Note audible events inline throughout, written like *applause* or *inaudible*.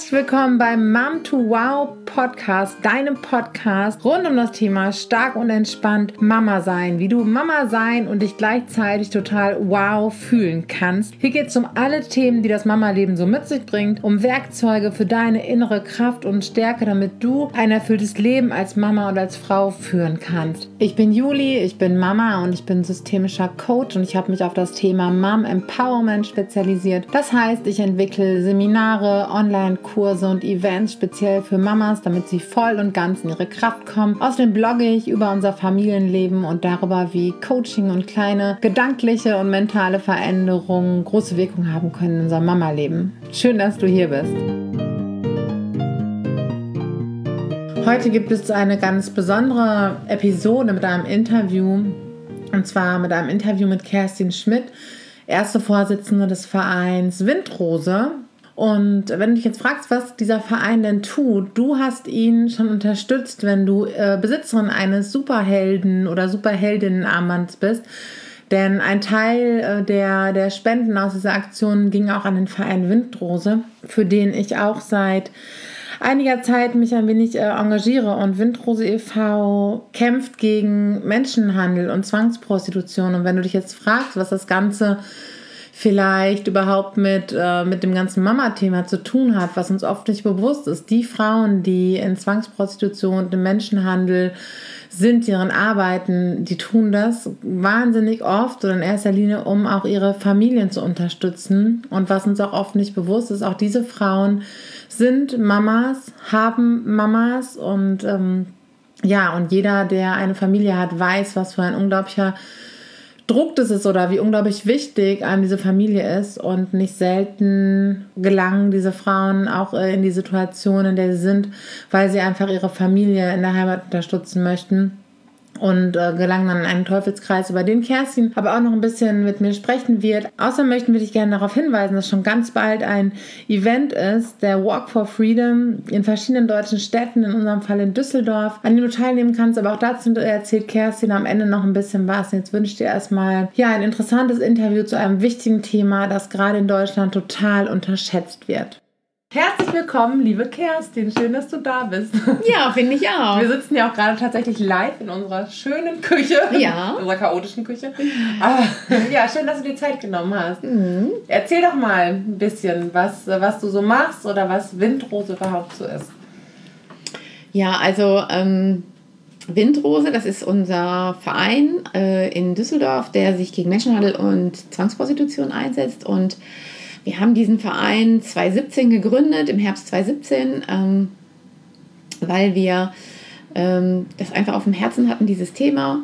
Herzlich willkommen beim Mom to Wow Podcast, deinem Podcast rund um das Thema stark und entspannt Mama sein, wie du Mama sein und dich gleichzeitig total wow fühlen kannst. Hier geht es um alle Themen, die das Mama-Leben so mit sich bringt, um Werkzeuge für deine innere Kraft und Stärke, damit du ein erfülltes Leben als Mama und als Frau führen kannst. Ich bin Juli, ich bin Mama und ich bin systemischer Coach und ich habe mich auf das Thema Mom Empowerment spezialisiert. Das heißt, ich entwickle Seminare, Online-Kurse und Events speziell für Mamas, damit sie voll und ganz in ihre Kraft kommen. Außerdem blogge ich über unser Familienleben und darüber, wie Coaching und kleine gedankliche und mentale Veränderungen große Wirkung haben können in unserem Mama-Leben. Schön, dass du hier bist. Heute gibt es eine ganz besondere Episode mit einem Interview, und zwar mit einem Interview mit Kerstin Schmidt, erste Vorsitzende des Vereins Windrose. Und wenn du dich jetzt fragst, was dieser Verein denn tut, du hast ihn schon unterstützt, wenn du äh, Besitzerin eines Superhelden oder Superheldinnenarmbands bist. Denn ein Teil äh, der, der Spenden aus dieser Aktion ging auch an den Verein Windrose, für den ich auch seit einiger Zeit mich ein wenig äh, engagiere und Windrose e.V. kämpft gegen Menschenhandel und Zwangsprostitution. Und wenn du dich jetzt fragst, was das Ganze vielleicht überhaupt mit, äh, mit dem ganzen Mama-Thema zu tun hat, was uns oft nicht bewusst ist. Die Frauen, die in Zwangsprostitution und im Menschenhandel sind, ihren Arbeiten, die tun das wahnsinnig oft oder in erster Linie, um auch ihre Familien zu unterstützen. Und was uns auch oft nicht bewusst ist, auch diese Frauen sind Mamas, haben Mamas und ähm, ja, und jeder, der eine Familie hat, weiß, was für ein unglaublicher Druck das ist oder wie unglaublich wichtig einem diese Familie ist. Und nicht selten gelangen diese Frauen auch äh, in die Situation, in der sie sind, weil sie einfach ihre Familie in der Heimat unterstützen möchten und äh, gelangen dann in einen Teufelskreis, über den Kerstin aber auch noch ein bisschen mit mir sprechen wird. Außerdem möchten wir dich gerne darauf hinweisen, dass schon ganz bald ein Event ist, der Walk for Freedom in verschiedenen deutschen Städten, in unserem Fall in Düsseldorf, an dem du teilnehmen kannst. Aber auch dazu erzählt Kerstin am Ende noch ein bisschen was. Jetzt wünsche ich dir erstmal ja, ein interessantes Interview zu einem wichtigen Thema, das gerade in Deutschland total unterschätzt wird. Herzlich willkommen, liebe Kerstin. Schön, dass du da bist. Ja, finde ich auch. Wir sitzen ja auch gerade tatsächlich live in unserer schönen Küche. Ja. In *laughs* unserer chaotischen Küche. Aber, ja, schön, dass du dir Zeit genommen hast. Mhm. Erzähl doch mal ein bisschen, was, was du so machst oder was Windrose überhaupt so ist. Ja, also ähm, Windrose, das ist unser Verein äh, in Düsseldorf, der sich gegen Menschenhandel und Zwangsprostitution einsetzt und wir haben diesen Verein 2017 gegründet, im Herbst 2017, ähm, weil wir ähm, das einfach auf dem Herzen hatten, dieses Thema,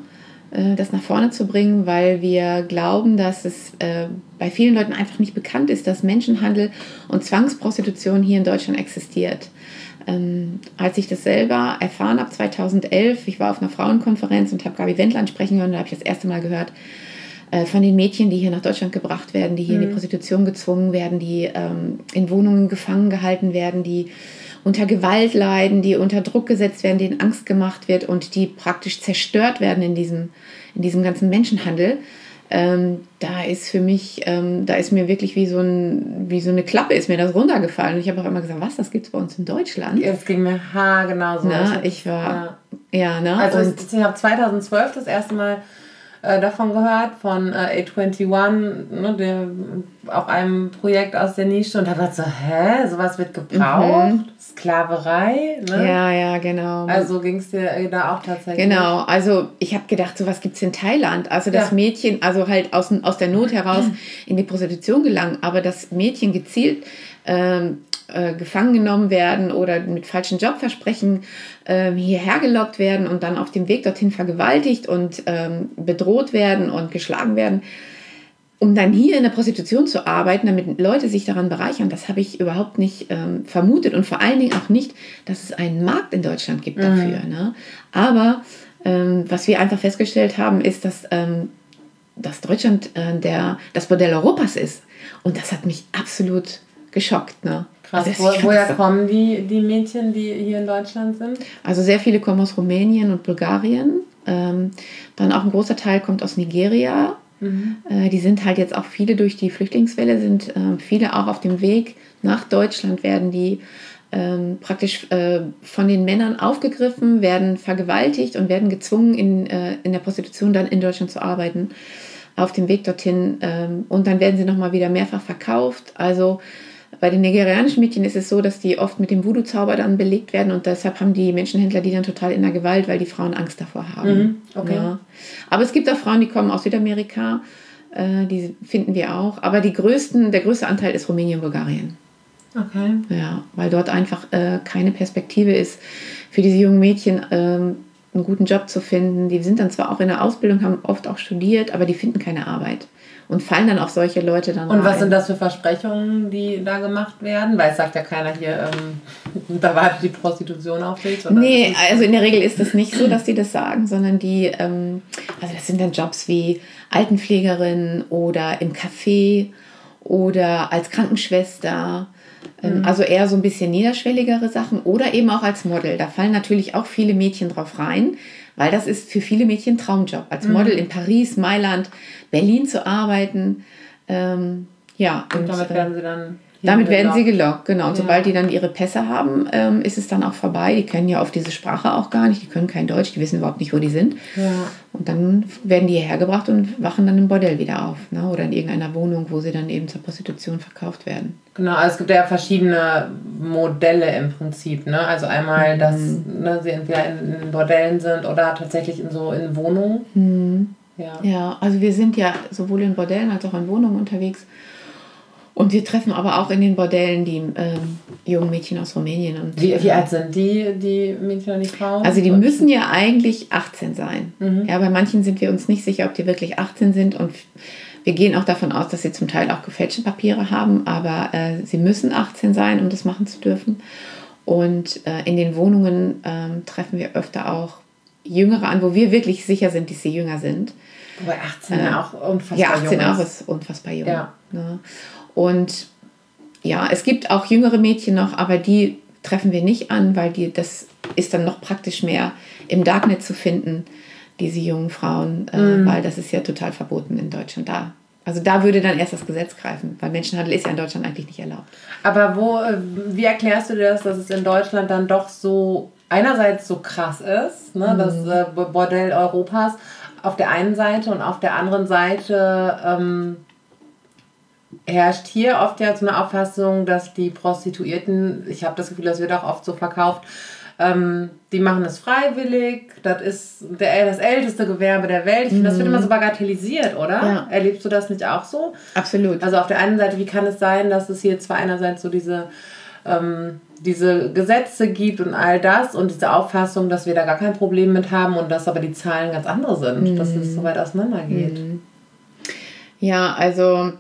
äh, das nach vorne zu bringen, weil wir glauben, dass es äh, bei vielen Leuten einfach nicht bekannt ist, dass Menschenhandel und Zwangsprostitution hier in Deutschland existiert. Ähm, als ich das selber erfahren habe, 2011, ich war auf einer Frauenkonferenz und habe Gabi Wendland sprechen hören, da habe ich das erste Mal gehört, von den Mädchen, die hier nach Deutschland gebracht werden, die hier mhm. in die mhm. Prostitution gezwungen werden, die ähm, in Wohnungen gefangen gehalten werden, die unter Gewalt leiden, die unter Druck gesetzt werden, denen Angst gemacht wird und die praktisch zerstört werden in diesem, in diesem ganzen Menschenhandel. Ähm, da ist für mich, ähm, da ist mir wirklich wie so, ein, wie so eine Klappe ist mir das runtergefallen. Und ich habe auch immer gesagt, was, das gibt es bei uns in Deutschland? Es ging mir haargenau so. Na, ich, ich war, ja, ja ne? Also und ich, ich habe 2012 das erste Mal äh, davon gehört, von äh, A21, ne, der, auch einem Projekt aus der Nische und da war so, hä, sowas wird gebraucht? Mhm. Sklaverei? Ne? Ja, ja, genau. Also ging es dir da auch tatsächlich. Genau, also ich habe gedacht, sowas gibt es in Thailand. Also das ja. Mädchen, also halt aus, aus der Not *clears throat* heraus in die Prostitution gelangen, aber das Mädchen gezielt ähm, äh, gefangen genommen werden oder mit falschen Jobversprechen äh, hierher gelockt werden und dann auf dem Weg dorthin vergewaltigt und ähm, bedroht werden und geschlagen werden, um dann hier in der Prostitution zu arbeiten, damit Leute sich daran bereichern, das habe ich überhaupt nicht ähm, vermutet und vor allen Dingen auch nicht, dass es einen Markt in Deutschland gibt dafür. Mhm. Ne? Aber ähm, was wir einfach festgestellt haben, ist, dass, ähm, dass Deutschland äh, der, das Modell Europas ist. Und das hat mich absolut geschockt. Ne? Krass. Also, Wo, woher kommen die, die Mädchen, die hier in Deutschland sind? Also sehr viele kommen aus Rumänien und Bulgarien. Ähm, dann auch ein großer Teil kommt aus Nigeria. Mhm. Äh, die sind halt jetzt auch viele durch die Flüchtlingswelle, sind äh, viele auch auf dem Weg nach Deutschland, werden die ähm, praktisch äh, von den Männern aufgegriffen, werden vergewaltigt und werden gezwungen, in, äh, in der Prostitution dann in Deutschland zu arbeiten, auf dem Weg dorthin. Ähm, und dann werden sie nochmal wieder mehrfach verkauft. Also bei den nigerianischen Mädchen ist es so, dass die oft mit dem Voodoo-Zauber dann belegt werden und deshalb haben die Menschenhändler die dann total in der Gewalt, weil die Frauen Angst davor haben. Mhm, okay. Ja. Aber es gibt auch Frauen, die kommen aus Südamerika, äh, die finden wir auch. Aber die größten, der größte Anteil ist Rumänien und Bulgarien. Okay. Ja, weil dort einfach äh, keine Perspektive ist für diese jungen Mädchen, ähm, einen guten Job zu finden. Die sind dann zwar auch in der Ausbildung, haben oft auch studiert, aber die finden keine Arbeit und fallen dann auf solche Leute dann Und rein. was sind das für Versprechungen, die da gemacht werden? Weil es sagt ja keiner hier, ähm, *laughs* da wartet die Prostitution auf dich. Oder nee, also in der Regel ist es nicht so, dass die das sagen, sondern die, ähm, also das sind dann Jobs wie Altenpflegerin oder im Café oder als Krankenschwester. Ähm, mhm. Also eher so ein bisschen niederschwelligere Sachen oder eben auch als Model. Da fallen natürlich auch viele Mädchen drauf rein, weil das ist für viele Mädchen ein Traumjob. Als Model mhm. in Paris, Mailand, Berlin zu arbeiten. Ähm, ja, und, und damit werden sie dann damit werden sie gelockt, genau. Und ja. sobald die dann ihre Pässe haben, ähm, ist es dann auch vorbei. Die kennen ja oft diese Sprache auch gar nicht, die können kein Deutsch, die wissen überhaupt nicht, wo die sind. Ja. Und dann werden die hierher gebracht und wachen dann im Bordell wieder auf. Ne? Oder in irgendeiner Wohnung, wo sie dann eben zur Prostitution verkauft werden. Genau, also es gibt ja verschiedene Modelle im Prinzip. Ne? Also einmal, mhm. dass ne, sie entweder in, in, Bordellen sind oder tatsächlich in so in Wohnungen. Mhm. Ja. ja, also wir sind ja sowohl in Bordellen als auch in Wohnungen unterwegs. Und wir treffen aber auch in den Bordellen die ähm, jungen Mädchen aus Rumänien. Und, wie, wie alt sind die, die Mädchen und die Frauen? Also die müssen ja eigentlich 18 sein. Mhm. Ja, bei manchen sind wir uns nicht sicher, ob die wirklich 18 sind. Und wir gehen auch davon aus, dass sie zum Teil auch gefälschte Papiere haben. Aber äh, sie müssen 18 sein, um das machen zu dürfen. Und äh, in den Wohnungen äh, treffen wir öfter auch Jüngere an, wo wir wirklich sicher sind, dass sie jünger sind. Wobei 18 äh, auch unfassbar Ja, 18 auch ist unfassbar jung. Ja. Ne? Und ja, es gibt auch jüngere Mädchen noch, aber die treffen wir nicht an, weil die, das ist dann noch praktisch mehr im Darknet zu finden, diese jungen Frauen, äh, mm. weil das ist ja total verboten in Deutschland da. Also da würde dann erst das Gesetz greifen, weil Menschenhandel ist ja in Deutschland eigentlich nicht erlaubt. Aber wo, äh, wie erklärst du dir das, dass es in Deutschland dann doch so einerseits so krass ist, ne, mm. das äh, Bordell Europas auf der einen Seite und auf der anderen Seite ähm, herrscht hier oft ja so eine Auffassung, dass die Prostituierten, ich habe das Gefühl, das wird auch oft so verkauft, ähm, die machen es freiwillig, das ist der, das älteste Gewerbe der Welt. Ich finde, das wird immer so mhm. bagatellisiert, oder? Ja. Erlebst du das nicht auch so? Absolut. Also auf der einen Seite, wie kann es sein, dass es hier zwar einerseits so diese, ähm, diese Gesetze gibt und all das und diese Auffassung, dass wir da gar kein Problem mit haben und dass aber die Zahlen ganz andere sind, mhm. dass es so weit auseinandergeht. Mhm. Ja, also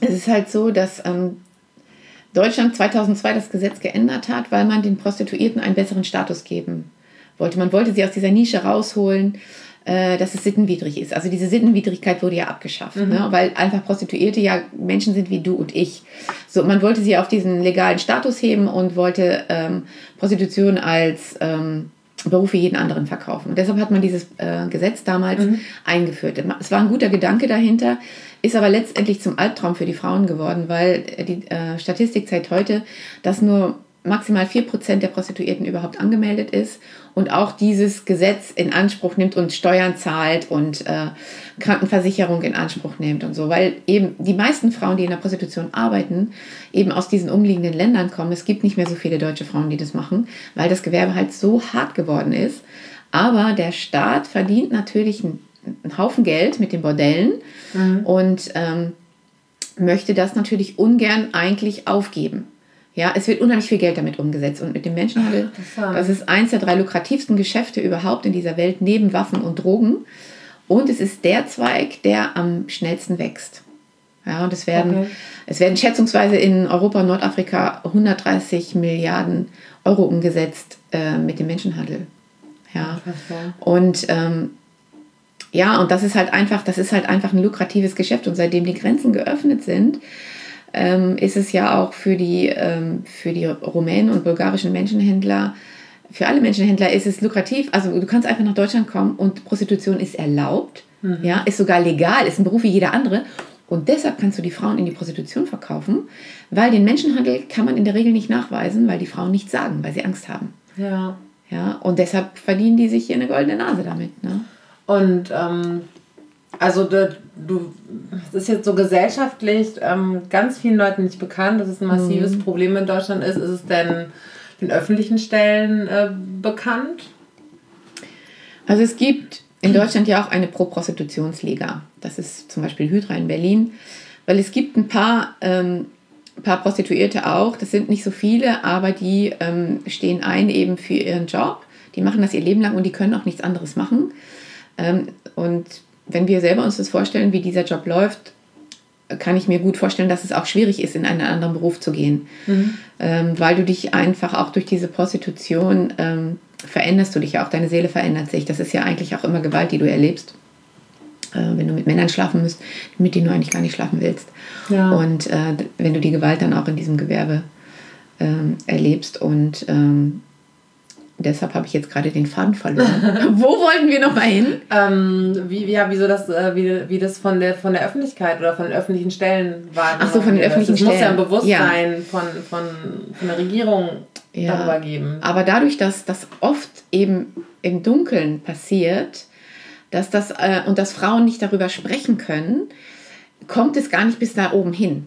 es ist halt so, dass ähm, Deutschland 2002 das Gesetz geändert hat, weil man den Prostituierten einen besseren Status geben wollte. Man wollte sie aus dieser Nische rausholen, äh, dass es sittenwidrig ist. Also diese Sittenwidrigkeit wurde ja abgeschafft, mhm. ne? weil einfach Prostituierte ja Menschen sind wie du und ich. So, man wollte sie auf diesen legalen Status heben und wollte ähm, Prostitution als ähm, Beruf wie jeden anderen verkaufen. Und deshalb hat man dieses äh, Gesetz damals mhm. eingeführt. Es war ein guter Gedanke dahinter, ist aber letztendlich zum Albtraum für die Frauen geworden, weil die äh, Statistik zeigt heute, dass nur maximal 4% der Prostituierten überhaupt angemeldet ist und auch dieses Gesetz in Anspruch nimmt und Steuern zahlt und äh, Krankenversicherung in Anspruch nimmt und so, weil eben die meisten Frauen, die in der Prostitution arbeiten, eben aus diesen umliegenden Ländern kommen. Es gibt nicht mehr so viele deutsche Frauen, die das machen, weil das Gewerbe halt so hart geworden ist. Aber der Staat verdient natürlich einen, einen Haufen Geld mit den Bordellen mhm. und ähm, möchte das natürlich ungern eigentlich aufgeben. Ja, es wird unheimlich viel Geld damit umgesetzt und mit dem Menschenhandel, Ach, das ist eins der drei lukrativsten Geschäfte überhaupt in dieser Welt neben Waffen und Drogen. Und es ist der Zweig, der am schnellsten wächst. Ja, und es werden, okay. es werden schätzungsweise in Europa und Nordafrika 130 Milliarden Euro umgesetzt äh, mit dem Menschenhandel. Ja. Und ähm, ja, und das ist halt einfach, das ist halt einfach ein lukratives Geschäft. Und seitdem die Grenzen geöffnet sind, ähm, ist es ja auch für die, ähm, für die rumänen und bulgarischen Menschenhändler, für alle Menschenhändler ist es lukrativ. Also du kannst einfach nach Deutschland kommen und Prostitution ist erlaubt. Mhm. Ja, ist sogar legal, ist ein Beruf wie jeder andere. Und deshalb kannst du die Frauen in die Prostitution verkaufen, weil den Menschenhandel kann man in der Regel nicht nachweisen, weil die Frauen nichts sagen, weil sie Angst haben. Ja. Ja, und deshalb verdienen die sich hier eine goldene Nase damit. Ne? Und ähm, also du, du, es ist jetzt so gesellschaftlich ähm, ganz vielen Leuten nicht bekannt, dass es ein massives mhm. Problem in Deutschland ist. Ist es denn den öffentlichen Stellen äh, bekannt? Also es gibt in Deutschland ja auch eine Pro-Prostitutionsliga. Das ist zum Beispiel Hydra in Berlin, weil es gibt ein paar, ähm, paar Prostituierte auch, das sind nicht so viele, aber die ähm, stehen ein eben für ihren Job. Die machen das ihr Leben lang und die können auch nichts anderes machen. Ähm, und wenn wir selber uns das vorstellen, wie dieser Job läuft, kann ich mir gut vorstellen, dass es auch schwierig ist, in einen anderen Beruf zu gehen. Mhm. Ähm, weil du dich einfach auch durch diese Prostitution ähm, veränderst du dich ja auch, deine Seele verändert sich. Das ist ja eigentlich auch immer Gewalt, die du erlebst. Äh, wenn du mit Männern schlafen musst, mit denen du eigentlich gar nicht schlafen willst. Ja. Und äh, wenn du die Gewalt dann auch in diesem Gewerbe ähm, erlebst und ähm, Deshalb habe ich jetzt gerade den Faden verloren. *laughs* Wo wollten wir noch mal hin? Ähm, wie, ja, wieso das, äh, wie, wie das von der, von der Öffentlichkeit oder von den öffentlichen Stellen war. Ach so, von den öffentlichen Stellen. Es muss ja ein Bewusstsein ja. Von, von, von der Regierung ja. darüber geben. Aber dadurch, dass das oft eben im Dunkeln passiert, dass das, äh, und dass Frauen nicht darüber sprechen können, kommt es gar nicht bis da oben hin.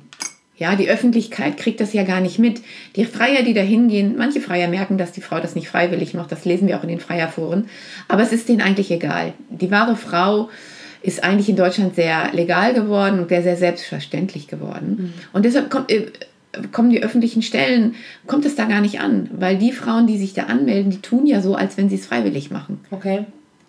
Ja, die Öffentlichkeit kriegt das ja gar nicht mit. Die Freier, die da hingehen, manche Freier merken, dass die Frau das nicht freiwillig macht. Das lesen wir auch in den Freierforen. Aber es ist denen eigentlich egal. Die wahre Frau ist eigentlich in Deutschland sehr legal geworden und sehr, sehr selbstverständlich geworden. Mhm. Und deshalb kommt, äh, kommen die öffentlichen Stellen, kommt es da gar nicht an. Weil die Frauen, die sich da anmelden, die tun ja so, als wenn sie es freiwillig machen. Okay.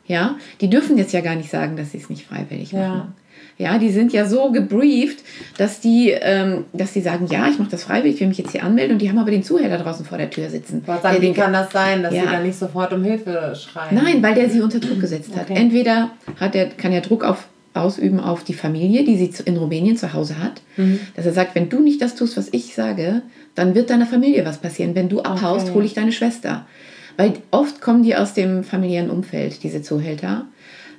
Ja, die dürfen jetzt ja gar nicht sagen, dass sie es nicht freiwillig machen. Ja. Die sind ja so gebrieft, dass die, ähm, dass die sagen, ja, ich mache das freiwillig, ich will mich jetzt hier anmelden und die haben aber den Zuhälter draußen vor der Tür sitzen. Was sagen, wie kann das sein, dass ja. sie dann nicht sofort um Hilfe schreien? Nein, weil der sie unter Druck gesetzt hat. Okay. Entweder hat er, kann er Druck auf, ausüben auf die Familie, die sie in Rumänien zu Hause hat, mhm. dass er sagt, wenn du nicht das tust, was ich sage, dann wird deiner Familie was passieren. Wenn du abhaust, okay. hole ich deine Schwester. Weil oft kommen die aus dem familiären Umfeld, diese Zuhälter.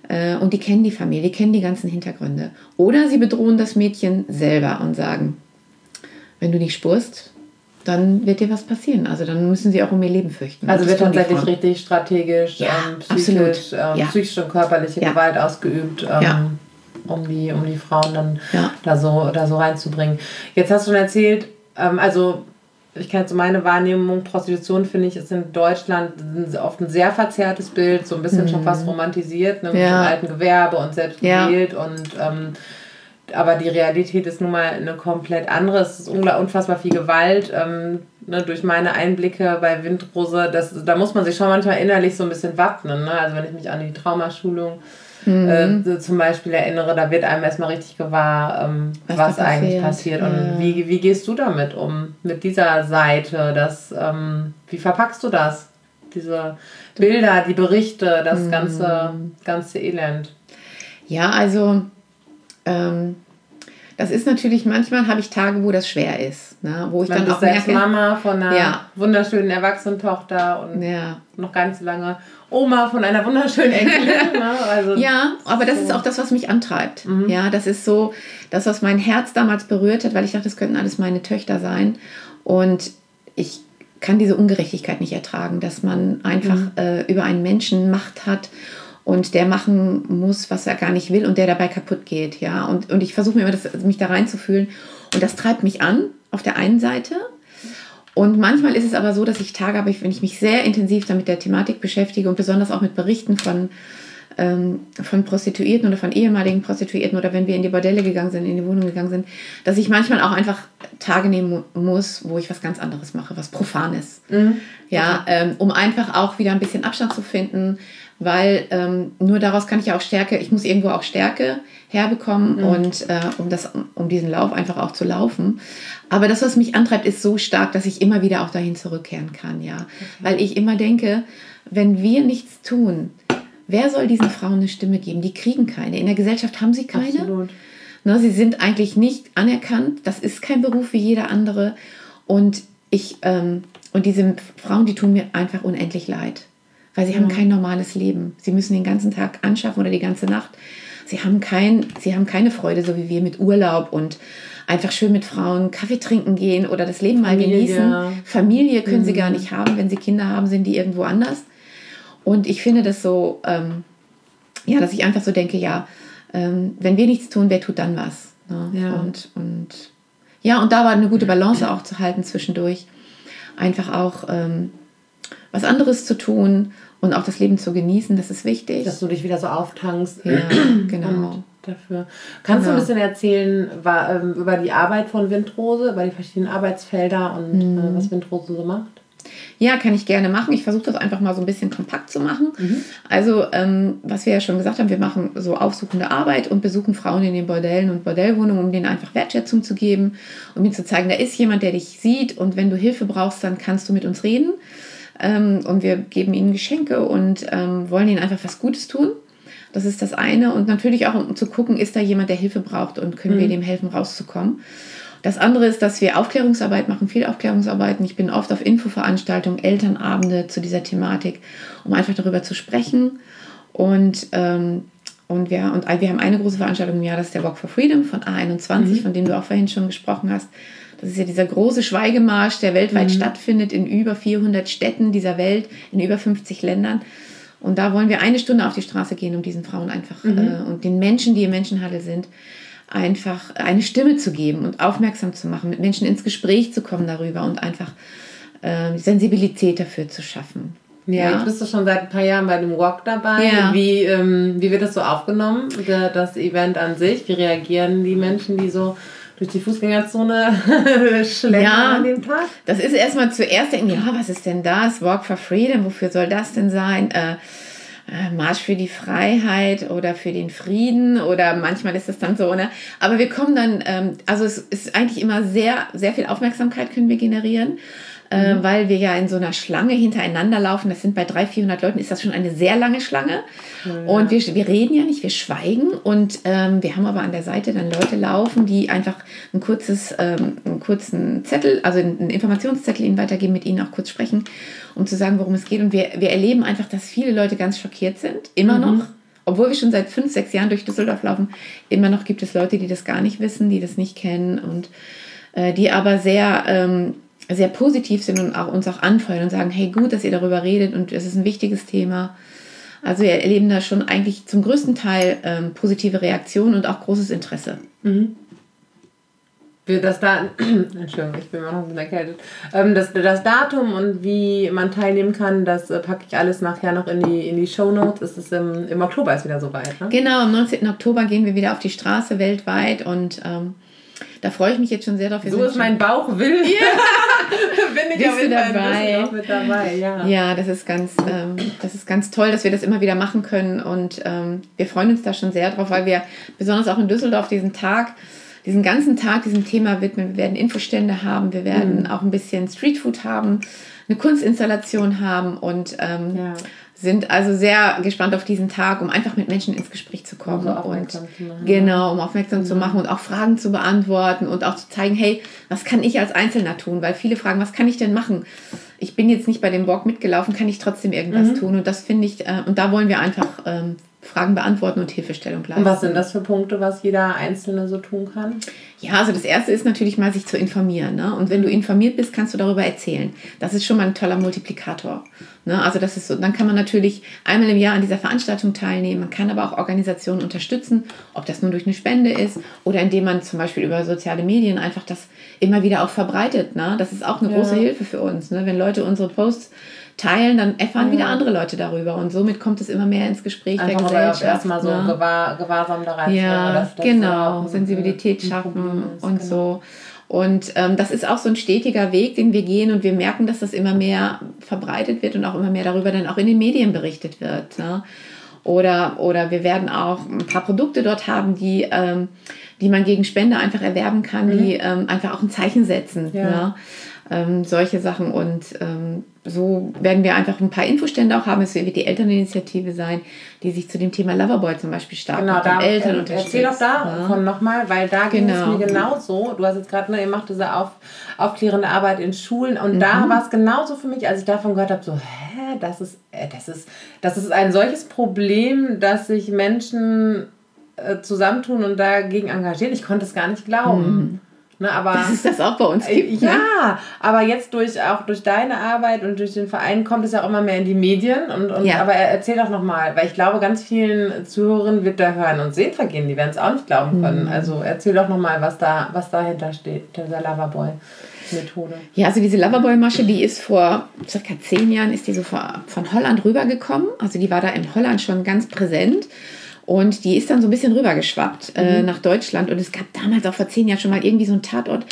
Äh, und die kennen die Familie, die kennen die ganzen Hintergründe. Oder sie bedrohen das Mädchen selber und sagen, wenn du nicht spurst, dann wird dir was passieren. Also dann müssen sie auch um ihr Leben fürchten. Also wird tatsächlich richtig strategisch, ja, ähm, psychisch, ähm, ja. psychische und körperliche ja. Gewalt ausgeübt, ähm, um, die, um die Frauen dann da, so, da so reinzubringen. Jetzt hast du schon erzählt, ähm, also ich kenne so meine Wahrnehmung, Prostitution finde ich, ist in Deutschland oft ein sehr verzerrtes Bild, so ein bisschen mhm. schon fast romantisiert, ne, mit ja. dem alten Gewerbe und selbst gewählt ja. und ähm, aber die Realität ist nun mal eine komplett andere. Es ist unfassbar viel Gewalt. Ähm, ne, durch meine Einblicke bei Windrose, das, da muss man sich schon manchmal innerlich so ein bisschen wappnen. Ne? Also wenn ich mich an die Traumaschulung mhm. äh, zum Beispiel erinnere, da wird einem erstmal richtig gewahr, ähm, was, was eigentlich passiert. Ja. Und wie, wie gehst du damit um, mit dieser Seite? Das, ähm, wie verpackst du das? Diese Bilder, die Berichte, das mhm. ganze, ganze Elend. Ja, also ähm, das ist natürlich, manchmal habe ich Tage, wo das schwer ist. Ne? Wo ich Man dann auch merke, Mama von einer ja. wunderschönen Erwachsenentochter und ja. noch gar nicht so lange Oma von einer wunderschönen Enkelin. Ne? Also, ja, aber das so. ist auch das, was mich antreibt. Mhm. Ja, das ist so das, was mein Herz damals berührt hat, weil ich dachte, das könnten alles meine Töchter sein. Und ich kann diese Ungerechtigkeit nicht ertragen, dass man einfach mhm. äh, über einen Menschen Macht hat und der machen muss, was er gar nicht will und der dabei kaputt geht. Ja? Und, und ich versuche mir immer, das, mich da reinzufühlen. Und das treibt mich an, auf der einen Seite. Und manchmal ist es aber so, dass ich Tage habe, wenn ich mich sehr intensiv damit der Thematik beschäftige und besonders auch mit Berichten von, ähm, von Prostituierten oder von ehemaligen Prostituierten oder wenn wir in die Bordelle gegangen sind, in die Wohnung gegangen sind, dass ich manchmal auch einfach Tage nehmen muss, wo ich was ganz anderes mache, was Profanes. Mhm. Ja, okay. ähm, um einfach auch wieder ein bisschen Abstand zu finden, weil ähm, nur daraus kann ich ja auch Stärke, ich muss irgendwo auch Stärke herbekommen mhm. und äh, um, das, um diesen Lauf einfach auch zu laufen. Aber das, was mich antreibt, ist so stark, dass ich immer wieder auch dahin zurückkehren kann, ja. Okay. Weil ich immer denke, wenn wir nichts tun, wer soll diesen Frauen eine Stimme geben? Die kriegen keine. In der Gesellschaft haben sie keine. Absolut. Ne, sie sind eigentlich nicht anerkannt. Das ist kein Beruf wie jeder andere. Und ich, ähm, und diese Frauen, die tun mir einfach unendlich leid weil sie mhm. haben kein normales Leben. Sie müssen den ganzen Tag anschaffen oder die ganze Nacht. sie haben, kein, sie haben keine Freude, so wie wir mit Urlaub und einfach schön mit Frauen Kaffee trinken gehen oder das Leben mal Familie. genießen. Familie können mhm. sie gar nicht haben. Wenn sie Kinder haben, sind die irgendwo anders. Und ich finde das so, ähm, ja, dass ich einfach so denke, ja, ähm, wenn wir nichts tun, wer tut dann was? Ne? Ja. Und, und ja, und da war eine gute Balance auch zu halten zwischendurch. Einfach auch ähm, was anderes zu tun und auch das Leben zu genießen, das ist wichtig. Dass du dich wieder so auftankst. Ja, *clears throat* genau. dafür. Kannst genau. du ein bisschen erzählen war, ähm, über die Arbeit von Windrose, über die verschiedenen Arbeitsfelder und mhm. äh, was Windrose so macht? Ja, kann ich gerne machen. Ich versuche das einfach mal so ein bisschen kompakt zu machen. Mhm. Also, ähm, was wir ja schon gesagt haben, wir machen so aufsuchende Arbeit und besuchen Frauen in den Bordellen und Bordellwohnungen, um denen einfach Wertschätzung zu geben, um ihnen zu zeigen, da ist jemand, der dich sieht und wenn du Hilfe brauchst, dann kannst du mit uns reden. Ähm, und wir geben ihnen Geschenke und ähm, wollen ihnen einfach was Gutes tun. Das ist das eine. Und natürlich auch, um zu gucken, ist da jemand, der Hilfe braucht und können mhm. wir dem helfen, rauszukommen. Das andere ist, dass wir Aufklärungsarbeit machen, viel Aufklärungsarbeiten. Ich bin oft auf Infoveranstaltungen, Elternabende zu dieser Thematik, um einfach darüber zu sprechen. Und, ähm, und, wir, und wir haben eine große Veranstaltung im Jahr, das ist der Walk for Freedom von A21, mhm. von dem du auch vorhin schon gesprochen hast. Das ist ja dieser große Schweigemarsch, der weltweit mhm. stattfindet in über 400 Städten dieser Welt, in über 50 Ländern. Und da wollen wir eine Stunde auf die Straße gehen, um diesen Frauen einfach mhm. äh, und den Menschen, die im Menschenhandel sind, einfach eine Stimme zu geben und aufmerksam zu machen, mit Menschen ins Gespräch zu kommen darüber und einfach äh, Sensibilität dafür zu schaffen. Ja, ja, jetzt bist du schon seit ein paar Jahren bei dem Walk dabei. Ja. Wie, ähm, wie wird das so aufgenommen, das Event an sich? Wie reagieren die Menschen, die so durch die Fußgängerzone *laughs* schleppen ja, an dem Tag? Das ist erstmal zuerst denken, ja, was ist denn das? Walk for Freedom, wofür soll das denn sein? Äh, äh, Marsch für die Freiheit oder für den Frieden oder manchmal ist es dann so, ne? Aber wir kommen dann, ähm, also es ist eigentlich immer sehr, sehr viel Aufmerksamkeit können wir generieren. Äh, mhm. weil wir ja in so einer Schlange hintereinander laufen. Das sind bei 300, 400 Leuten, ist das schon eine sehr lange Schlange. Ja. Und wir, wir reden ja nicht, wir schweigen. Und ähm, wir haben aber an der Seite dann Leute laufen, die einfach ein kurzes, ähm, einen kurzen Zettel, also einen Informationszettel ihnen weitergeben, mit ihnen auch kurz sprechen, um zu sagen, worum es geht. Und wir, wir erleben einfach, dass viele Leute ganz schockiert sind, immer mhm. noch obwohl wir schon seit fünf, sechs Jahren durch Düsseldorf laufen, immer noch gibt es Leute, die das gar nicht wissen, die das nicht kennen und äh, die aber sehr ähm, sehr positiv sind und auch, uns auch anfeuern und sagen, hey, gut, dass ihr darüber redet und es ist ein wichtiges Thema. Also wir erleben da schon eigentlich zum größten Teil ähm, positive Reaktionen und auch großes Interesse. Mhm. Das da *clears throat* Entschuldigung, ich bin immer noch ein bisschen erkältet. Ähm, das, das Datum und wie man teilnehmen kann, das äh, packe ich alles nachher noch in die, in die Show Notes. Es ist im, im Oktober ist wieder soweit. Ne? Genau, am 19. Oktober gehen wir wieder auf die Straße weltweit und ähm, da freue ich mich jetzt schon sehr drauf. Wir so ist mein Bauch will. Ja. *laughs* Bin ich Bist du dabei? mit dabei. Ja. ja, das ist ganz, ähm, das ist ganz toll, dass wir das immer wieder machen können und ähm, wir freuen uns da schon sehr drauf, weil wir besonders auch in Düsseldorf diesen Tag diesen ganzen Tag diesem Thema widmen. Wir werden Infostände haben, wir werden mhm. auch ein bisschen Streetfood haben, eine Kunstinstallation haben und ähm, ja sind also sehr gespannt auf diesen Tag, um einfach mit Menschen ins Gespräch zu kommen also und zu genau, um aufmerksam mhm. zu machen und auch Fragen zu beantworten und auch zu zeigen, hey, was kann ich als Einzelner tun? Weil viele fragen, was kann ich denn machen? Ich bin jetzt nicht bei dem Walk mitgelaufen, kann ich trotzdem irgendwas mhm. tun? Und das finde ich, äh, und da wollen wir einfach ähm, Fragen beantworten und Hilfestellung leisten. Und was sind das für Punkte, was jeder Einzelne so tun kann? Ja, also das erste ist natürlich mal, sich zu informieren. Ne? Und wenn du informiert bist, kannst du darüber erzählen. Das ist schon mal ein toller Multiplikator. Ne? Also das ist so, dann kann man natürlich einmal im Jahr an dieser Veranstaltung teilnehmen. Man kann aber auch Organisationen unterstützen, ob das nun durch eine Spende ist oder indem man zum Beispiel über soziale Medien einfach das immer wieder auch verbreitet. Ne? Das ist auch eine ja. große Hilfe für uns. Ne? Wenn Leute unsere Posts teilen, dann erfahren ja. wieder andere Leute darüber und somit kommt es immer mehr ins Gespräch Einfach der Gesellschaft. erstmal so ne? Gewahr, Gewahrsam da rein. Ja, dass genau, Sensibilität schaffen und genau. so. Und ähm, das ist auch so ein stetiger Weg, den wir gehen und wir merken, dass das immer mehr verbreitet wird und auch immer mehr darüber dann auch in den Medien berichtet wird. Ne? Oder, oder wir werden auch ein paar Produkte dort haben, die, ähm, die man gegen Spende einfach erwerben kann, mhm. die ähm, einfach auch ein Zeichen setzen. Ja. Ne? ähm, solche Sachen. Und ähm, so werden wir einfach ein paar Infostände auch haben. Es wird die Elterninitiative sein, die sich zu dem Thema Loverboy zum Beispiel stark genau, mit da, Eltern äh, unterstützt. Erzähl doch davon ja. nochmal, weil da ging genau. es mir genauso. Du hast jetzt gerade, ne, ihr macht diese auf, aufklärende Arbeit in Schulen und mhm. da war es genauso für mich, als ich davon gehört habe, so, hä, das ist, äh, das ist, das ist ein solches Problem, dass sich Menschen äh, zusammentun und dagegen engagieren. Ich konnte es gar nicht glauben. Mhm. Ne, aber, Dass es das auch bei uns gibt. Ja, ne? aber jetzt durch auch durch deine Arbeit und durch den Verein kommt es ja auch immer mehr in die Medien. Und, und ja. Aber erzähl doch nochmal, weil ich glaube, ganz vielen Zuhörern wird da hören und sehen vergehen, die werden es auch nicht glauben können. Mhm. Also erzähl doch nochmal, was da, was dahinter steht, der Loverboy. Methode. Ja, also diese Loverboy-Masche, die ist vor circa zehn Jahren, ist die so von Holland rübergekommen. Also die war da in Holland schon ganz präsent. Und die ist dann so ein bisschen rübergeschwappt äh, mhm. nach Deutschland. Und es gab damals auch vor zehn Jahren schon mal irgendwie so einen Tatort,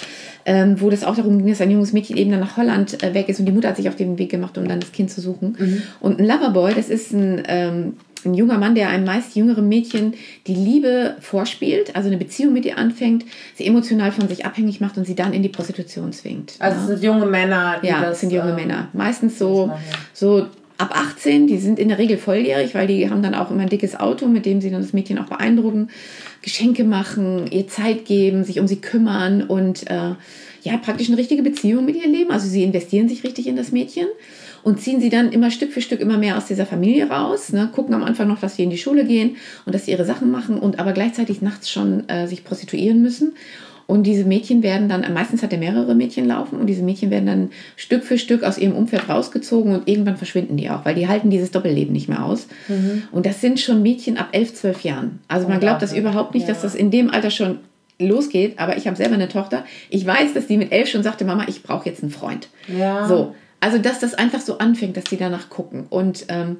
ähm, wo das auch darum ging, dass ein junges Mädchen eben dann nach Holland äh, weg ist und die Mutter hat sich auf den Weg gemacht, um dann das Kind zu suchen. Mhm. Und ein Loverboy, das ist ein, ähm, ein junger Mann, der einem meist jüngeren Mädchen die Liebe vorspielt, also eine Beziehung mit ihr anfängt, sie emotional von sich abhängig macht und sie dann in die Prostitution zwingt. Also ja. es sind junge Männer, die Ja, das, sind junge ähm, Männer. Meistens so, so ab 18, die sind in der Regel volljährig, weil die haben dann auch immer ein dickes Auto, mit dem sie dann das Mädchen auch beeindrucken, Geschenke machen, ihr Zeit geben, sich um sie kümmern und äh, ja, praktisch eine richtige Beziehung mit ihr leben. Also sie investieren sich richtig in das Mädchen und ziehen sie dann immer Stück für Stück immer mehr aus dieser Familie raus, ne? gucken am Anfang noch, dass sie in die Schule gehen und dass sie ihre Sachen machen und aber gleichzeitig nachts schon äh, sich prostituieren müssen und diese Mädchen werden dann, meistens hat er mehrere Mädchen laufen und diese Mädchen werden dann Stück für Stück aus ihrem Umfeld rausgezogen und irgendwann verschwinden die auch, weil die halten dieses Doppelleben nicht mehr aus. Mhm. Und das sind schon Mädchen ab elf, zwölf Jahren. Also man glaubt das überhaupt nicht, ja. dass das in dem Alter schon losgeht, aber ich habe selber eine Tochter. Ich weiß, dass die mit elf schon sagte, Mama, ich brauche jetzt einen Freund. Ja. So. Also, dass das einfach so anfängt, dass die danach gucken. Und ähm,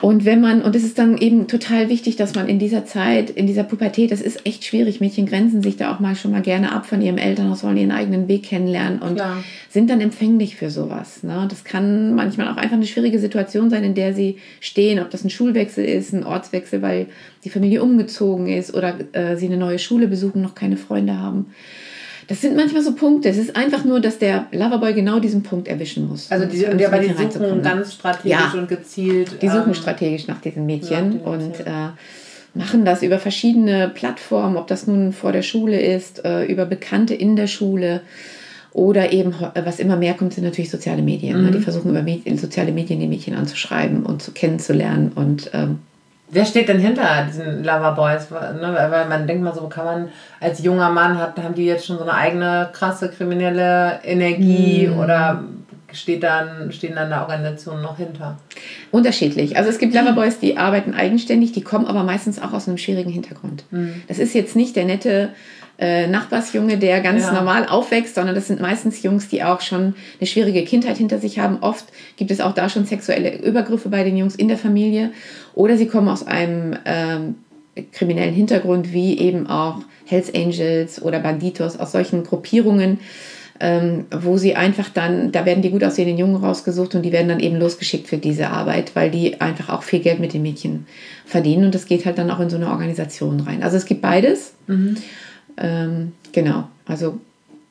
und wenn man, und es ist dann eben total wichtig, dass man in dieser Zeit, in dieser Pubertät, das ist echt schwierig, Mädchen grenzen sich da auch mal schon mal gerne ab von ihrem Elternhaus, wollen ihren eigenen Weg kennenlernen und Klar. sind dann empfänglich für sowas. Ne? Das kann manchmal auch einfach eine schwierige Situation sein, in der sie stehen, ob das ein Schulwechsel ist, ein Ortswechsel, weil die Familie umgezogen ist oder äh, sie eine neue Schule besuchen, noch keine Freunde haben. Das sind manchmal so Punkte. Es ist einfach nur, dass der Loverboy genau diesen Punkt erwischen muss. Also die, und aber die suchen ganz strategisch ja, und gezielt. Die suchen ähm, strategisch nach diesen Mädchen ja, und äh, machen das über verschiedene Plattformen, ob das nun vor der Schule ist, äh, über Bekannte in der Schule. Oder eben, äh, was immer mehr kommt, sind natürlich soziale Medien. Ne? Mhm. Die versuchen über Medien, soziale Medien die Mädchen anzuschreiben und zu kennenzulernen. Und ähm, Wer steht denn hinter diesen Loverboys? Ne? Weil man denkt mal so, kann man als junger Mann, hat, haben die jetzt schon so eine eigene krasse kriminelle Energie mhm. oder steht dann, stehen dann da Organisationen noch hinter? Unterschiedlich. Also es gibt Loverboys, die arbeiten eigenständig, die kommen aber meistens auch aus einem schwierigen Hintergrund. Mhm. Das ist jetzt nicht der nette äh, Nachbarsjunge, der ganz ja. normal aufwächst, sondern das sind meistens Jungs, die auch schon eine schwierige Kindheit hinter sich haben. Oft gibt es auch da schon sexuelle Übergriffe bei den Jungs in der Familie oder sie kommen aus einem ähm, kriminellen Hintergrund, wie eben auch Hells Angels oder Banditos, aus solchen Gruppierungen. Ähm, wo sie einfach dann, da werden die gut aussehenden Jungen rausgesucht und die werden dann eben losgeschickt für diese Arbeit, weil die einfach auch viel Geld mit den Mädchen verdienen und das geht halt dann auch in so eine Organisation rein. Also es gibt beides. Mhm. Ähm, genau, also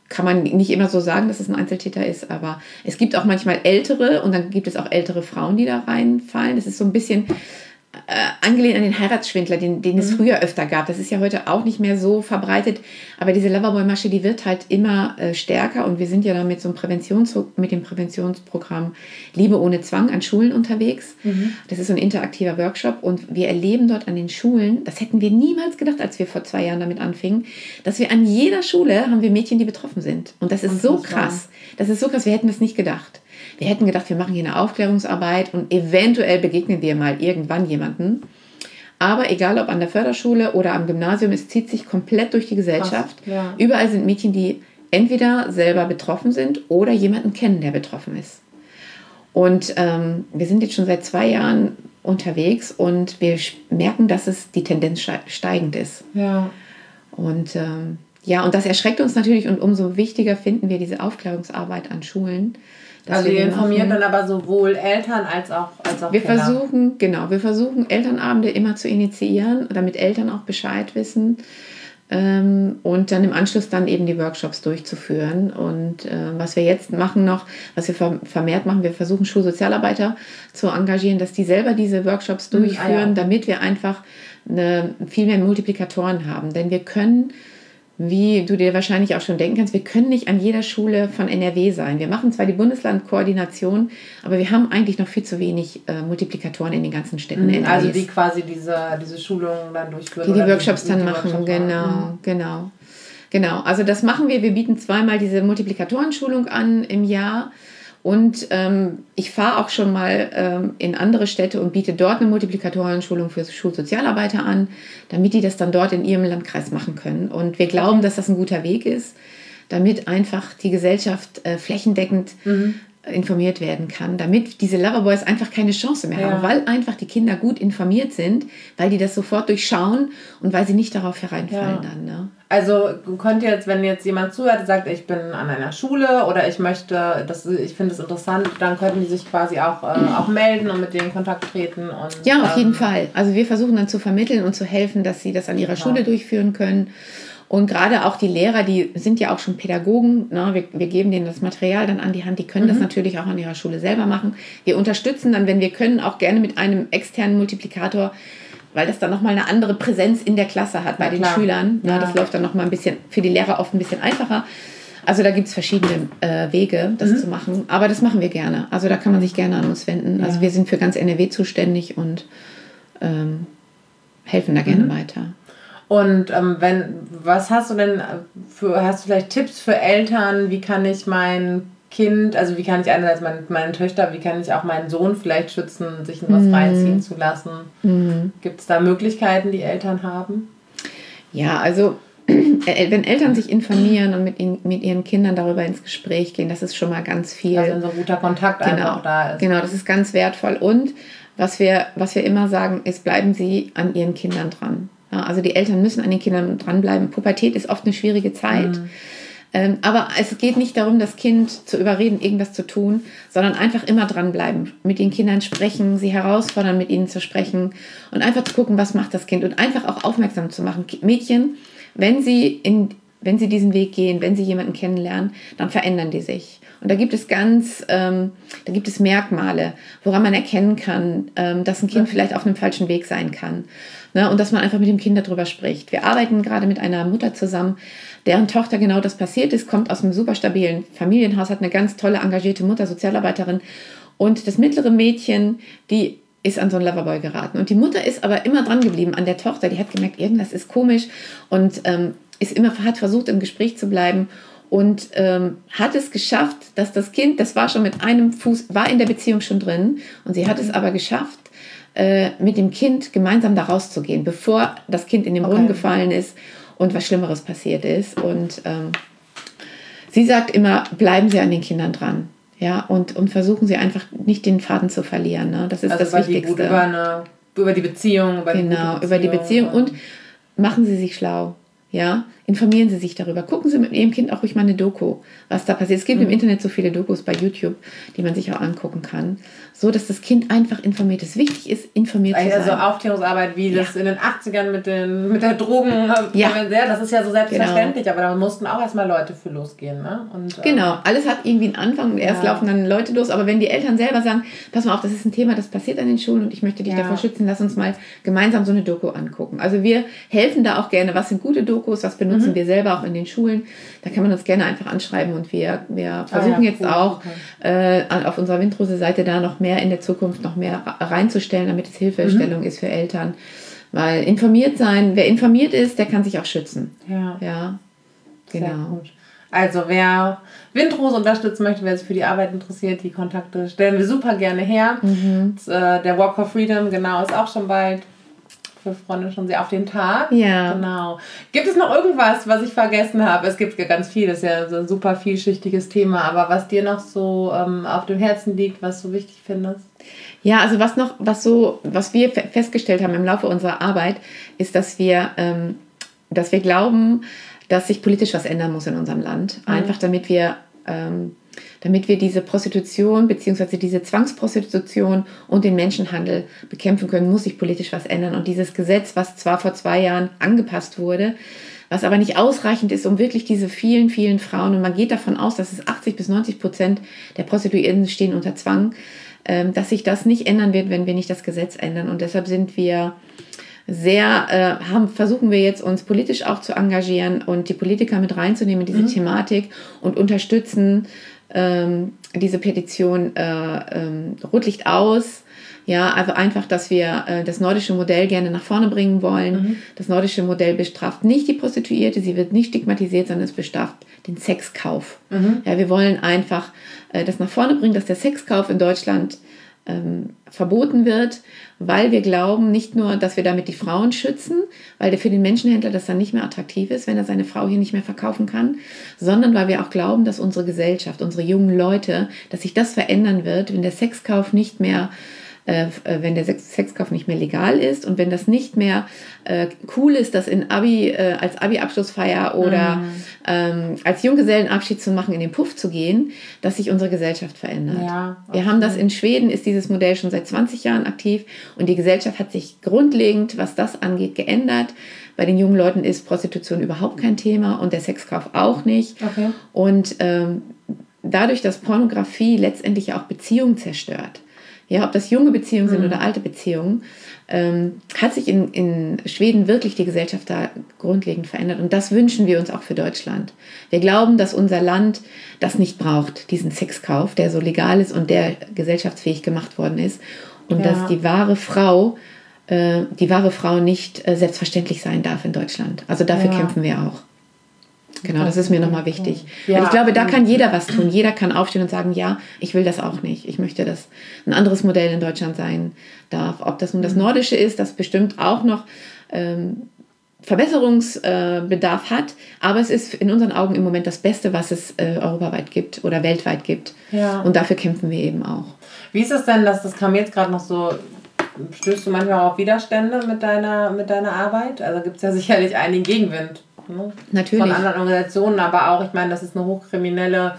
kann man nicht immer so sagen, dass es ein Einzeltäter ist, aber es gibt auch manchmal ältere und dann gibt es auch ältere Frauen, die da reinfallen. Das ist so ein bisschen äh, angelehnt an den Heiratsschwindler, den, den es mhm. früher öfter gab. Das ist ja heute auch nicht mehr so verbreitet. Aber diese Loverboy-Masche, die wird halt immer äh, stärker. Und wir sind ja da mit so einem Präventions mit dem Präventionsprogramm Liebe ohne Zwang an Schulen unterwegs. Mhm. Das ist so ein interaktiver Workshop. Und wir erleben dort an den Schulen, das hätten wir niemals gedacht, als wir vor zwei Jahren damit anfingen, dass wir an jeder Schule haben wir Mädchen, die betroffen sind. Und das ist und so krass. Das ist so krass. Wir hätten das nicht gedacht. Wir hätten gedacht, wir machen hier eine Aufklärungsarbeit und eventuell begegnen wir mal irgendwann jemanden. Aber egal ob an der Förderschule oder am Gymnasium, es zieht sich komplett durch die Gesellschaft. Krass, ja. Überall sind Mädchen, die entweder selber betroffen sind oder jemanden kennen, der betroffen ist. Und ähm, wir sind jetzt schon seit zwei Jahren unterwegs und wir merken, dass es die Tendenz steigend ist. Ja. Und ähm, ja, und das erschreckt uns natürlich und umso wichtiger finden wir diese Aufklärungsarbeit an Schulen, also ihr informiert dann aber sowohl Eltern als auch als auch Wir Kinder. versuchen, genau, wir versuchen Elternabende immer zu initiieren, damit Eltern auch Bescheid wissen ähm, und dann im Anschluss dann eben die Workshops durchzuführen. Und äh, was wir jetzt machen noch, was wir vermehrt machen, wir versuchen Schulsozialarbeiter zu engagieren, dass die selber diese Workshops durchführen, ah, ja. damit wir einfach eine, viel mehr Multiplikatoren haben. Denn wir können wie du dir wahrscheinlich auch schon denken kannst, wir können nicht an jeder Schule von NRW sein. Wir machen zwar die Bundeslandkoordination, aber wir haben eigentlich noch viel zu wenig äh, Multiplikatoren in den ganzen Städten. Mhm, also die quasi diese, diese Schulungen dann durchführen. Die die Workshops die, dann die machen, Workshops genau, mhm. genau. Genau, also das machen wir. Wir bieten zweimal diese Multiplikatorenschulung an im Jahr. Und ähm, ich fahre auch schon mal ähm, in andere Städte und biete dort eine Multiplikatorenschulung für Schulsozialarbeiter an, damit die das dann dort in ihrem Landkreis machen können. Und wir glauben, dass das ein guter Weg ist, damit einfach die Gesellschaft äh, flächendeckend mhm informiert werden kann, damit diese Loverboys einfach keine Chance mehr ja. haben, weil einfach die Kinder gut informiert sind, weil die das sofort durchschauen und weil sie nicht darauf hereinfallen ja. dann. Ne? Also könnt ihr jetzt, wenn jetzt jemand zuhört und sagt, ich bin an einer Schule oder ich möchte, das, ich finde es interessant, dann könnten die sich quasi auch, äh, auch melden und mit denen in Kontakt treten. Und, ja, auf ähm, jeden Fall. Also wir versuchen dann zu vermitteln und zu helfen, dass sie das an ihrer Schule durchführen können. Und gerade auch die Lehrer, die sind ja auch schon Pädagogen. Ne? Wir, wir geben denen das Material dann an die Hand. Die können mhm. das natürlich auch an ihrer Schule selber machen. Wir unterstützen dann, wenn wir können, auch gerne mit einem externen Multiplikator, weil das dann nochmal eine andere Präsenz in der Klasse hat bei den. Schülern. Ne? Ja. Das läuft dann nochmal ein bisschen für die Lehrer oft ein bisschen einfacher. Also da gibt es verschiedene äh, Wege, das mhm. zu machen. Aber das machen wir gerne. Also da kann man sich gerne an uns wenden. Ja. Also wir sind für ganz NRW zuständig und ähm, helfen da gerne mhm. weiter. Und ähm, wenn, was hast du denn für, hast du vielleicht Tipps für Eltern? Wie kann ich mein Kind, also wie kann ich einerseits meine, meine Töchter, wie kann ich auch meinen Sohn vielleicht schützen, sich in was mhm. reinziehen zu lassen? Mhm. Gibt es da Möglichkeiten, die Eltern haben? Ja, also *clears throat* äh, wenn Eltern sich informieren und mit, ihnen, mit ihren Kindern darüber ins Gespräch gehen, das ist schon mal ganz viel. Also wenn so ein guter Kontakt genau, einfach da ist. Genau, das ist ganz wertvoll. Und was wir, was wir immer sagen, ist, bleiben Sie an Ihren Kindern dran. Ja, also die Eltern müssen an den Kindern dranbleiben. Pubertät ist oft eine schwierige Zeit. Mhm. Ähm, aber es geht nicht darum, das Kind zu überreden, irgendwas zu tun, sondern einfach immer dranbleiben. Mit den Kindern sprechen, sie herausfordern, mit ihnen zu sprechen und einfach zu gucken, was macht das Kind und einfach auch aufmerksam zu machen. Mädchen, wenn sie, in, wenn sie diesen Weg gehen, wenn sie jemanden kennenlernen, dann verändern die sich. Und da gibt es ganz, ähm, da gibt es Merkmale, woran man erkennen kann, ähm, dass ein Kind vielleicht auf einem falschen Weg sein kann. Ne? Und dass man einfach mit dem Kind darüber spricht. Wir arbeiten gerade mit einer Mutter zusammen, deren Tochter genau das passiert ist, kommt aus einem super stabilen Familienhaus, hat eine ganz tolle, engagierte Mutter, Sozialarbeiterin. Und das mittlere Mädchen, die ist an so einen Loverboy geraten. Und die Mutter ist aber immer dran geblieben an der Tochter. Die hat gemerkt, irgendwas ist komisch und ähm, ist immer, hat versucht, im Gespräch zu bleiben und ähm, hat es geschafft, dass das Kind, das war schon mit einem Fuß, war in der Beziehung schon drin und sie hat es aber geschafft, äh, mit dem Kind gemeinsam da rauszugehen, bevor das Kind in den okay. Brunnen gefallen ist und was Schlimmeres passiert ist. Und ähm, sie sagt immer, bleiben Sie an den Kindern dran. Ja, und, und versuchen Sie einfach nicht den Faden zu verlieren. Ne? Das ist also das Wichtigste. Die, über, eine, über die Beziehung. Über genau, die Beziehung. über die Beziehung und machen Sie sich schlau. Ja, informieren Sie sich darüber. Gucken Sie mit Ihrem Kind auch ruhig mal eine Doku, was da passiert. Es gibt mhm. im Internet so viele Dokus bei YouTube, die man sich auch angucken kann so dass das Kind einfach informiert ist. Wichtig ist, informiert also zu sein. Also Aufklärungsarbeit, wie ja. das in den 80ern mit, den, mit der Drogen, ja. das ist ja so selbstverständlich, genau. aber da mussten auch erstmal Leute für losgehen. Ne? Und, ähm, genau, alles hat irgendwie einen Anfang und erst ja. laufen dann Leute los, aber wenn die Eltern selber sagen, pass mal auf, das ist ein Thema, das passiert an den Schulen und ich möchte dich davor schützen, lass uns mal gemeinsam so eine Doku angucken. Also wir helfen da auch gerne, was sind gute Dokus, was benutzen mhm. wir selber auch in den Schulen. Da kann man uns gerne einfach anschreiben und wir, wir ah versuchen ah, jetzt cool. auch okay. äh, auf unserer Windrose-Seite da noch mehr in der Zukunft noch mehr reinzustellen, damit es Hilfestellung mhm. ist für Eltern. Weil informiert sein, wer informiert ist, der kann sich auch schützen. Ja. Ja, genau. Also wer Windrose unterstützen möchte, wer sich für die Arbeit interessiert, die Kontakte stellen wir super gerne her. Mhm. Äh, der Walk for Freedom, genau, ist auch schon bald wir freuen uns schon sehr auf den Tag. Ja. Genau. Gibt es noch irgendwas, was ich vergessen habe? Es gibt ja ganz viel, das ist ja so ein super vielschichtiges Thema, aber was dir noch so ähm, auf dem Herzen liegt, was du wichtig findest? Ja, also was noch, was so, was wir festgestellt haben im Laufe unserer Arbeit, ist, dass wir, ähm, dass wir glauben, dass sich politisch was ändern muss in unserem Land. Mhm. Einfach damit wir ähm, damit wir diese Prostitution bzw. diese Zwangsprostitution und den Menschenhandel bekämpfen können, muss sich politisch was ändern. Und dieses Gesetz, was zwar vor zwei Jahren angepasst wurde, was aber nicht ausreichend ist, um wirklich diese vielen, vielen Frauen, und man geht davon aus, dass es 80 bis 90 Prozent der Prostituierten stehen unter Zwang, ähm, dass sich das nicht ändern wird, wenn wir nicht das Gesetz ändern. Und deshalb sind wir sehr, äh, haben, versuchen wir jetzt uns politisch auch zu engagieren und die Politiker mit reinzunehmen in diese mhm. Thematik und unterstützen ähm, diese Petition äh, ähm, Rotlicht aus. Ja, also einfach, dass wir äh, das nordische Modell gerne nach vorne bringen wollen. Mhm. Das nordische Modell bestraft nicht die Prostituierte, sie wird nicht stigmatisiert, sondern es bestraft den Sexkauf. Mhm. Ja, wir wollen einfach äh, das nach vorne bringen, dass der Sexkauf in Deutschland ähm, verboten wird, weil wir glauben, nicht nur, dass wir damit die Frauen schützen, weil für den Menschenhändler das dann nicht mehr attraktiv ist, wenn er seine Frau hier nicht mehr verkaufen kann, sondern weil wir auch glauben, dass unsere Gesellschaft, unsere jungen Leute, dass sich das verändern wird, wenn der Sexkauf nicht mehr äh, äh, wenn der Sexkauf nicht mehr legal ist und wenn das nicht mehr äh, cool ist, das in Abi, äh, als Abi-Abschlussfeier oder mhm. ähm, als Junggesellenabschied zu machen, in den Puff zu gehen, dass sich unsere Gesellschaft verändert. Ja, Wir haben das in Schweden, ist dieses Modell schon seit 20 Jahren aktiv und die Gesellschaft hat sich grundlegend, was das angeht, geändert. Bei den jungen Leuten ist Prostitution überhaupt kein Thema und der Sexkauf auch nicht. Okay. Und ähm, dadurch, dass Pornografie letztendlich auch Beziehungen zerstört, ja, ob das junge Beziehungen sind mhm. oder alte Beziehungen, ähm, hat sich in, in Schweden wirklich die Gesellschaft da grundlegend verändert. Und das wünschen wir uns auch für Deutschland. Wir glauben, dass unser Land das nicht braucht, diesen Sexkauf, der so legal ist und der gesellschaftsfähig gemacht worden ist. Und ja. dass die wahre Frau, äh, die wahre Frau nicht äh, selbstverständlich sein darf in Deutschland. Also dafür ja. kämpfen wir auch. Genau, das ist mir nochmal wichtig. Ja, und ich glaube, da kann jeder was tun. Jeder kann aufstehen und sagen, ja, ich will das auch nicht. Ich möchte, dass ein anderes Modell in Deutschland sein darf. Ob das nun das mhm. Nordische ist, das bestimmt auch noch ähm, Verbesserungsbedarf äh, hat. Aber es ist in unseren Augen im Moment das Beste, was es äh, europaweit gibt oder weltweit gibt. Ja. Und dafür kämpfen wir eben auch. Wie ist es denn, dass das kam jetzt gerade noch so stößt du manchmal auf Widerstände mit deiner, mit deiner Arbeit? Also gibt es ja sicherlich einigen Gegenwind. Ne? Natürlich. Von anderen Organisationen, aber auch, ich meine, das ist eine hochkriminelle,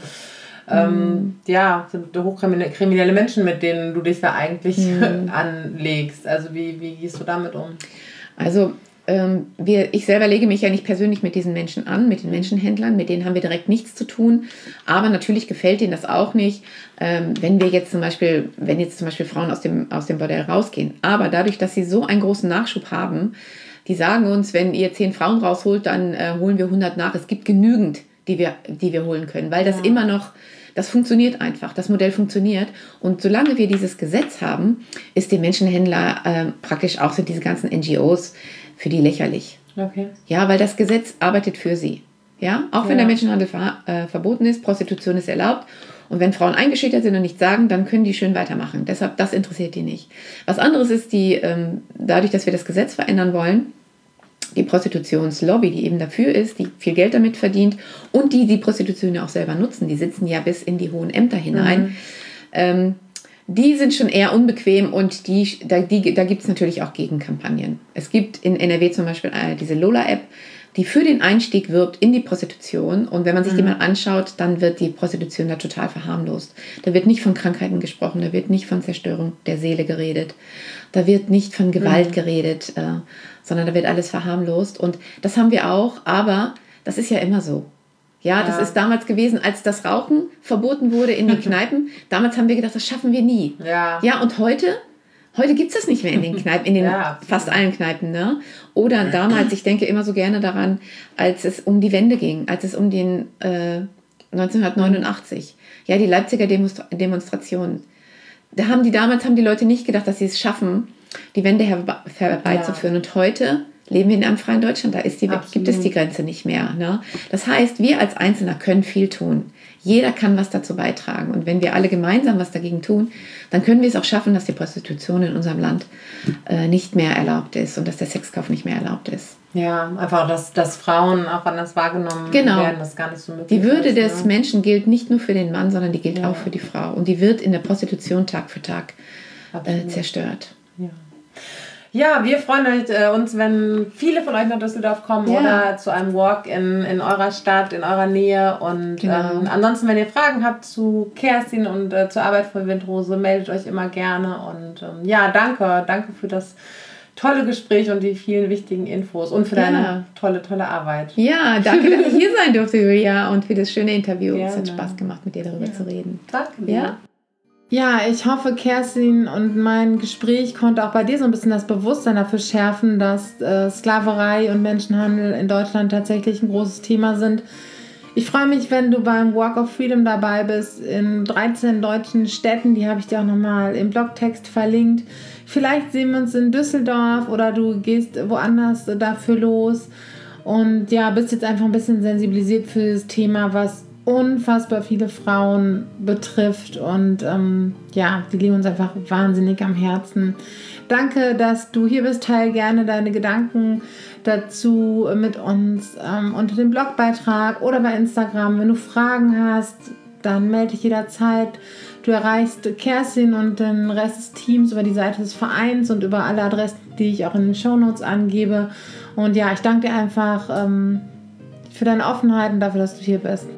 ähm, mhm. ja, sind hochkriminelle Menschen, mit denen du dich da eigentlich mhm. *laughs* anlegst. Also wie, wie gehst du damit um? Also ähm, wir, ich selber lege mich ja nicht persönlich mit diesen Menschen an, mit den Menschenhändlern, mit denen haben wir direkt nichts zu tun. Aber natürlich gefällt ihnen das auch nicht, ähm, wenn wir jetzt zum Beispiel, wenn jetzt zum Beispiel Frauen aus dem, aus dem Bordell rausgehen. Aber dadurch, dass sie so einen großen Nachschub haben, die sagen uns, wenn ihr zehn Frauen rausholt, dann äh, holen wir 100 nach. Es gibt genügend, die wir, die wir holen können, weil das ja. immer noch, das funktioniert einfach, das Modell funktioniert. Und solange wir dieses Gesetz haben, ist den Menschenhändler äh, praktisch auch sind diese ganzen NGOs für die lächerlich. Okay. Ja, weil das Gesetz arbeitet für sie. Ja, auch wenn ja. der Menschenhandel ver äh, verboten ist, Prostitution ist erlaubt. Und wenn Frauen eingeschüchtert sind und nichts sagen, dann können die schön weitermachen. Deshalb, das interessiert die nicht. Was anderes ist die, ähm, dadurch, dass wir das Gesetz verändern wollen, die Prostitutionslobby, die eben dafür ist, die viel Geld damit verdient und die die Prostitution ja auch selber nutzen, die sitzen ja bis in die hohen Ämter hinein, mhm. ähm, die sind schon eher unbequem und die, da, die, da gibt es natürlich auch Gegenkampagnen. Es gibt in NRW zum Beispiel äh, diese Lola-App, die für den Einstieg wirbt in die Prostitution. Und wenn man sich mhm. die mal anschaut, dann wird die Prostitution da total verharmlost. Da wird nicht von Krankheiten gesprochen, da wird nicht von Zerstörung der Seele geredet, da wird nicht von Gewalt mhm. geredet. Äh, sondern da wird alles verharmlost. Und das haben wir auch, aber das ist ja immer so. Ja, das ist damals gewesen, als das Rauchen verboten wurde in den *laughs* Kneipen. damals haben wir gedacht, das schaffen wir nie. Ja, ja und heute? Heute gibt es das nicht mehr in den *laughs* Kneipen, in den ja, fast allen Kneipen. Ne? Oder damals, ich denke immer so gerne daran, als es um die Wende ging, als es um den äh, 1989, ja, die Leipziger Demonstrationen. Da haben die damals haben die Leute nicht gedacht, dass sie es schaffen, die Wende herbeizuführen. Ja. Und heute leben wir in einem freien Deutschland, da die, gibt es die Grenze nicht mehr. Ne? Das heißt, wir als Einzelner können viel tun. Jeder kann was dazu beitragen. Und wenn wir alle gemeinsam was dagegen tun, dann können wir es auch schaffen, dass die Prostitution in unserem Land äh, nicht mehr erlaubt ist und dass der Sexkauf nicht mehr erlaubt ist. Ja, einfach, dass, dass Frauen auch anders wahrgenommen genau. werden, das gar nicht so möglich Die Würde ist, des ne? Menschen gilt nicht nur für den Mann, sondern die gilt ja. auch für die Frau. Und die wird in der Prostitution Tag für Tag äh, zerstört. Ja. Ja, wir freuen euch, äh, uns, wenn viele von euch nach Düsseldorf kommen ja. oder zu einem Walk in, in eurer Stadt, in eurer Nähe. Und genau. ähm, ansonsten, wenn ihr Fragen habt zu Kerstin und äh, zur Arbeit von Windrose, meldet euch immer gerne. Und ähm, ja, danke, danke für das tolle Gespräch und die vielen wichtigen Infos und für ja. deine tolle, tolle Arbeit. Ja, danke, *laughs* dass ich hier sein durfte, Julia, und für das schöne Interview. Gerne. Es hat Spaß gemacht, mit dir darüber ja. zu reden. Danke. Ja. Ja, ich hoffe, Kerstin und mein Gespräch konnte auch bei dir so ein bisschen das Bewusstsein dafür schärfen, dass äh, Sklaverei und Menschenhandel in Deutschland tatsächlich ein großes Thema sind. Ich freue mich, wenn du beim Walk of Freedom dabei bist in 13 deutschen Städten. Die habe ich dir auch nochmal im Blogtext verlinkt. Vielleicht sehen wir uns in Düsseldorf oder du gehst woanders dafür los. Und ja, bist jetzt einfach ein bisschen sensibilisiert für das Thema, was unfassbar viele Frauen betrifft. Und ähm, ja, die liegen uns einfach wahnsinnig am Herzen. Danke, dass du hier bist. Teil gerne deine Gedanken dazu mit uns ähm, unter dem Blogbeitrag oder bei Instagram. Wenn du Fragen hast, dann melde dich jederzeit. Du erreichst Kerstin und den Rest des Teams über die Seite des Vereins und über alle Adressen, die ich auch in den Shownotes angebe. Und ja, ich danke dir einfach ähm, für deine Offenheit und dafür, dass du hier bist.